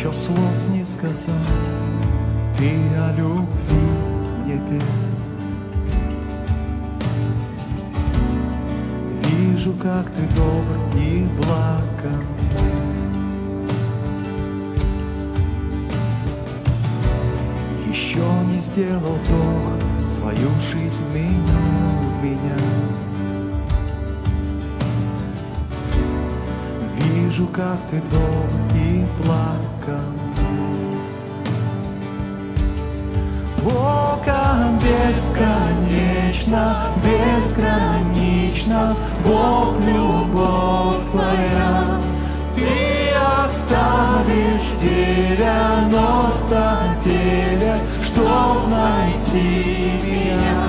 еще слов не сказал. И о любви не пел Вижу, как ты добр и благ Еще не сделал вдох, свою жизнь меню в меня. вижу, как ты добр о, как бесконечно, безгранично, Бог, любовь Твоя. Ты оставишь девяносто девять, Чтоб найти меня.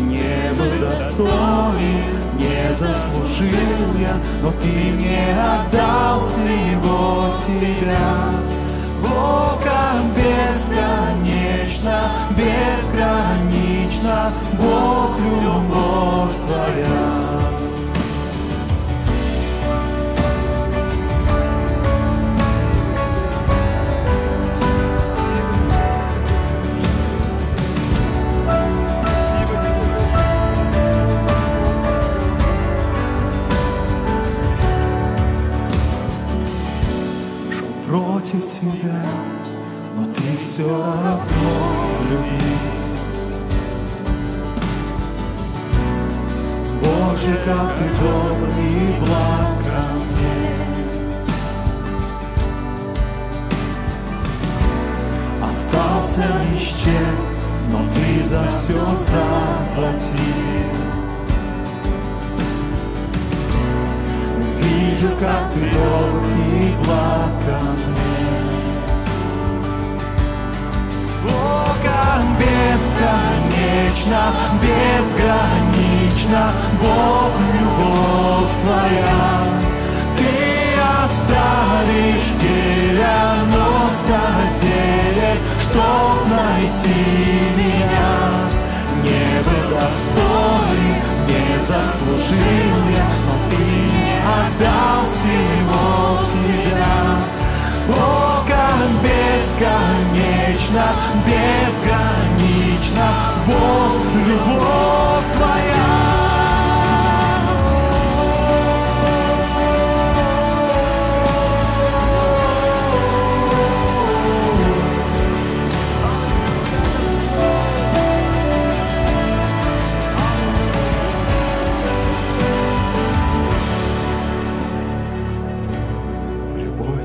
Не был достоин, не заслужил я, Но Ты мне отдал всего все равно любил. Боже, как Ты добр и благ ко мне. Остался ни с чем, но Ты за все заплатил. Вижу, как Ты добр и благ ко мне. Бесконечно, безгранично, Бог, любовь Твоя. Ты оставишь девяносто девять, Чтоб найти меня. Не был достоин, не заслужил я, Но Ты мне отдал всего себя. О, как бесконечно, безгранично, Бог, любовь Твоя.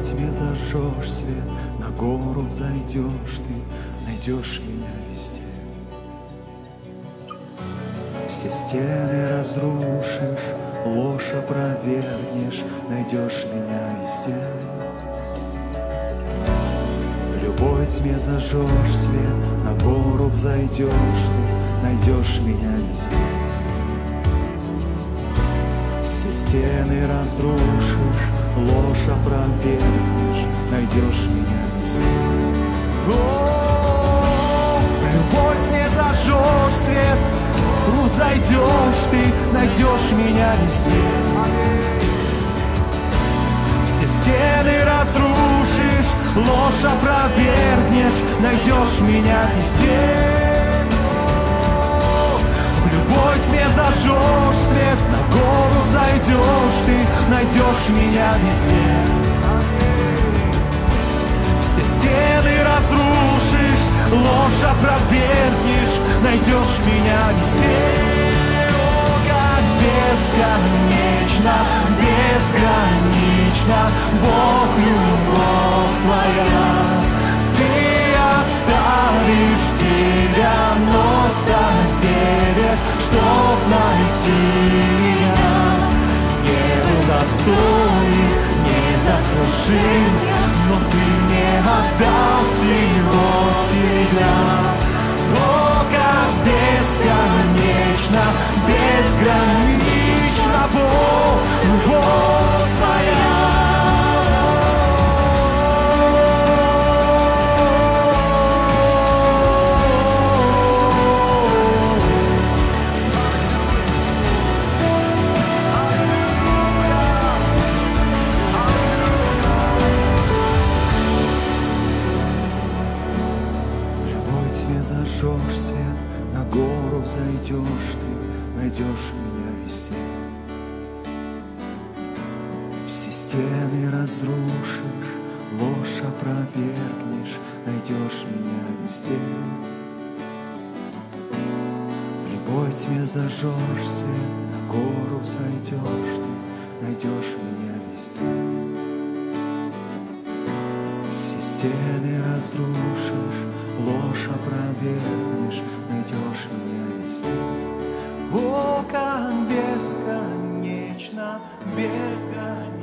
Тьме зажжешь свет, на гору взойдешь ты, найдешь меня Все стены разрушишь, ложь опровергнешь, найдешь меня везде. В любой тьме зажжешь свет, на гору взойдешь ты, найдешь меня везде. Все стены разрушишь, ложь опровергнешь, найдешь меня везде. Зайдешь ты, найдешь меня везде. Все стены разрушишь, ложь опровергнешь, найдешь меня везде. В любой тьме зажжешь свет, на гору зайдешь ты, найдешь меня везде. Все стены разрушишь, ложь опровергнешь, найдешь меня везде. Безгранично, Бог, любовь Твоя. Ты оставишь девяносто девять, чтоб найти меня. Не удостоен, не заслужил, взойдешь ты, найдешь меня везде. стены разрушишь, ложь опровергнешь, найдешь меня везде. В любой тьме зажжешь свет, гору взойдешь ты, найдешь меня везде. Все стены разрушишь, ложь опровергнешь, найдешь меня везде. О, как бесконечно, безгранично,